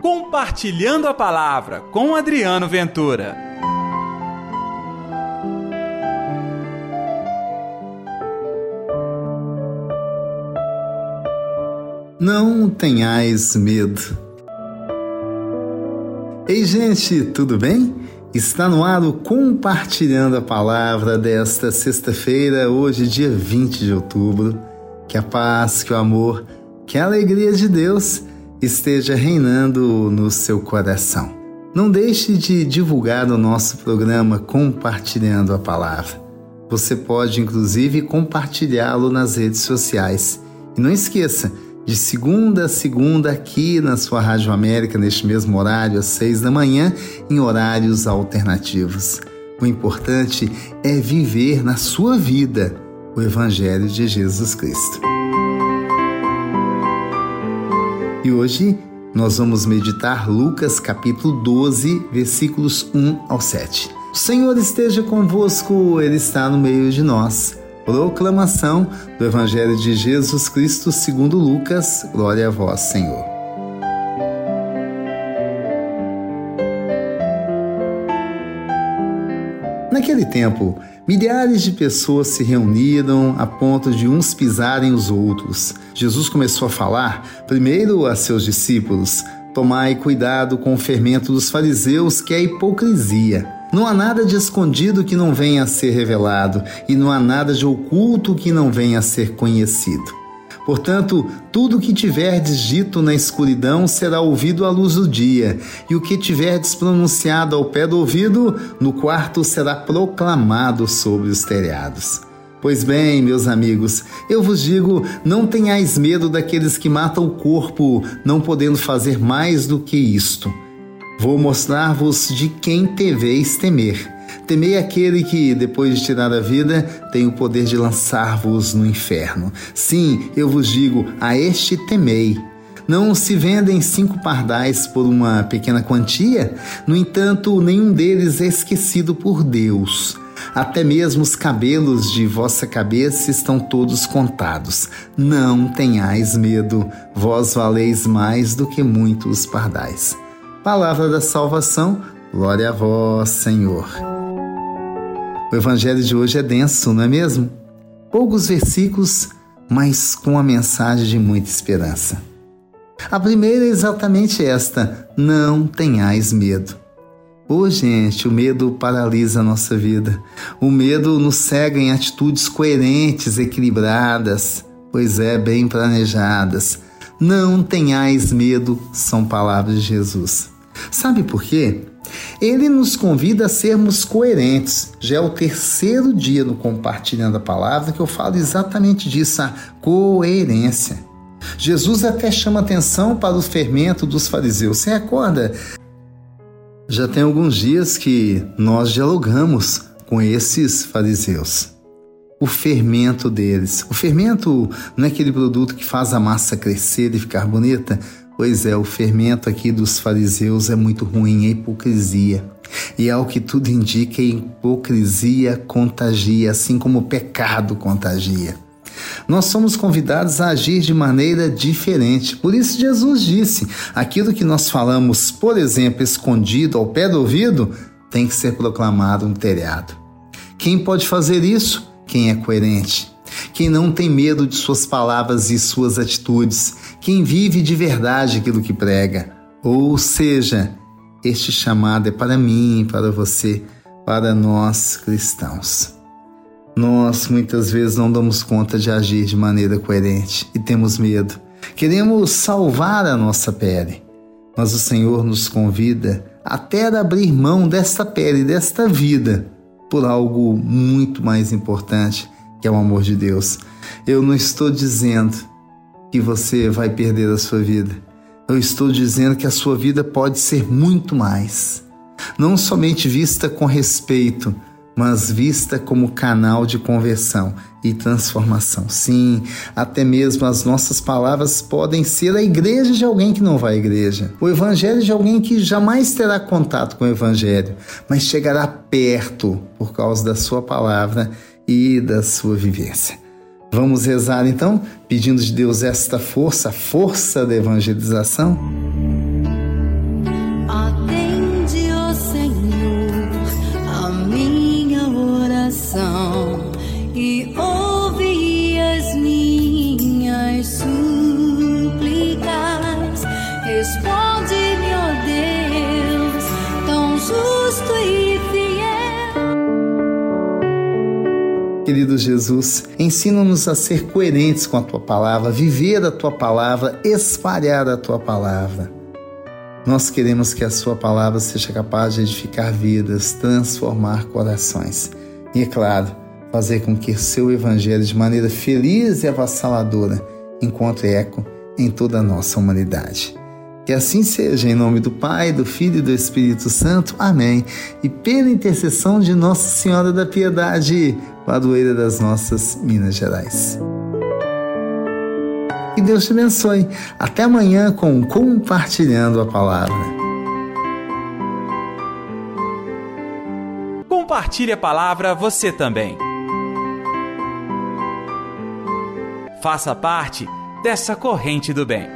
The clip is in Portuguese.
Compartilhando a Palavra com Adriano Ventura. Não tenhais medo. Ei, gente, tudo bem? Está no ar o Compartilhando a Palavra desta sexta-feira, hoje, dia 20 de outubro. Que a paz, que o amor, que a alegria de Deus esteja reinando no seu coração. Não deixe de divulgar o nosso programa Compartilhando a Palavra. Você pode, inclusive, compartilhá-lo nas redes sociais. E não esqueça, de segunda a segunda, aqui na sua Rádio América, neste mesmo horário, às seis da manhã, em horários alternativos. O importante é viver na sua vida o Evangelho de Jesus Cristo. E hoje nós vamos meditar Lucas capítulo 12, versículos 1 ao 7. O Senhor esteja convosco, Ele está no meio de nós. Proclamação do Evangelho de Jesus Cristo segundo Lucas. Glória a vós, Senhor. Naquele tempo, Milhares de pessoas se reuniram a ponto de uns pisarem os outros. Jesus começou a falar, primeiro a seus discípulos: Tomai cuidado com o fermento dos fariseus, que é hipocrisia. Não há nada de escondido que não venha a ser revelado, e não há nada de oculto que não venha a ser conhecido. Portanto, tudo o que tiverdes dito na escuridão será ouvido à luz do dia, e o que tiverdes pronunciado ao pé do ouvido, no quarto será proclamado sobre os telhados. Pois bem, meus amigos, eu vos digo: não tenhais medo daqueles que matam o corpo, não podendo fazer mais do que isto. Vou mostrar-vos de quem deveis temer. Temei aquele que, depois de tirar a vida, tem o poder de lançar-vos no inferno. Sim, eu vos digo, a este temei. Não se vendem cinco pardais por uma pequena quantia? No entanto, nenhum deles é esquecido por Deus. Até mesmo os cabelos de vossa cabeça estão todos contados. Não tenhais medo, vós valeis mais do que muitos pardais. Palavra da salvação, glória a vós, Senhor. O evangelho de hoje é denso, não é mesmo? Poucos versículos, mas com uma mensagem de muita esperança. A primeira é exatamente esta: não tenhais medo. Ô gente, o medo paralisa a nossa vida. O medo nos cega em atitudes coerentes, equilibradas, pois é, bem planejadas. Não tenhais medo, são palavras de Jesus. Sabe por quê? Ele nos convida a sermos coerentes. Já é o terceiro dia no Compartilhando a Palavra que eu falo exatamente disso, a coerência. Jesus até chama atenção para o fermento dos fariseus. Você recorda? Já tem alguns dias que nós dialogamos com esses fariseus. O fermento deles. O fermento não é aquele produto que faz a massa crescer e ficar bonita? Pois é, o fermento aqui dos fariseus é muito ruim, é hipocrisia. E ao que tudo indica, hipocrisia contagia, assim como o pecado contagia. Nós somos convidados a agir de maneira diferente. Por isso, Jesus disse: aquilo que nós falamos, por exemplo, escondido ao pé do ouvido, tem que ser proclamado no telhado. Quem pode fazer isso? Quem é coerente. Quem não tem medo de suas palavras e suas atitudes, quem vive de verdade aquilo que prega. Ou seja, este chamado é para mim, para você, para nós cristãos. Nós muitas vezes não damos conta de agir de maneira coerente e temos medo. Queremos salvar a nossa pele, mas o Senhor nos convida até a abrir mão desta pele, desta vida, por algo muito mais importante, que é o amor de Deus. Eu não estou dizendo que você vai perder a sua vida. Eu estou dizendo que a sua vida pode ser muito mais. Não somente vista com respeito, mas vista como canal de conversão e transformação. Sim, até mesmo as nossas palavras podem ser a igreja de alguém que não vai à igreja, o evangelho de alguém que jamais terá contato com o evangelho, mas chegará perto por causa da sua palavra e da sua vivência. Vamos rezar então, pedindo de Deus esta força, a força da evangelização? Querido Jesus, ensina-nos a ser coerentes com a tua palavra, viver a tua palavra, espalhar a tua palavra. Nós queremos que a Sua palavra seja capaz de edificar vidas, transformar corações e, é claro, fazer com que Seu Evangelho, de maneira feliz e avassaladora, encontre eco em toda a nossa humanidade. Que assim seja, em nome do Pai, do Filho e do Espírito Santo. Amém. E pela intercessão de Nossa Senhora da Piedade, padroeira das nossas Minas Gerais. Que Deus te abençoe. Até amanhã com Compartilhando a Palavra. Compartilhe a palavra você também. Faça parte dessa corrente do bem.